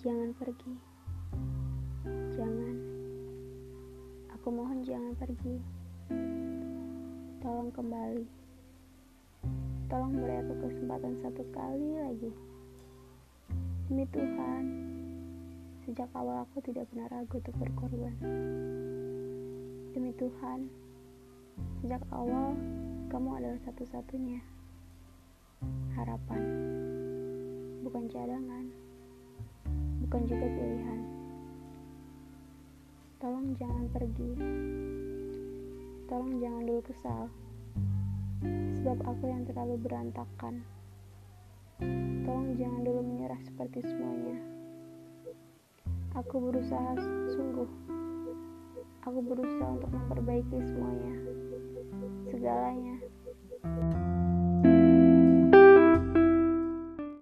Jangan pergi. Jangan. Aku mohon jangan pergi. Tolong kembali. Tolong beri aku kesempatan satu kali lagi. Demi Tuhan, sejak awal aku tidak pernah ragu untuk berkorban. Demi Tuhan, sejak awal kamu adalah satu-satunya harapan, bukan cadangan, bukan juga pilihan. Tolong jangan pergi. Tolong jangan dulu kesal. Sebab aku yang terlalu berantakan. Tolong jangan dulu menyerah seperti semuanya. Aku berusaha sungguh. Aku berusaha untuk memperbaiki semuanya. Segalanya.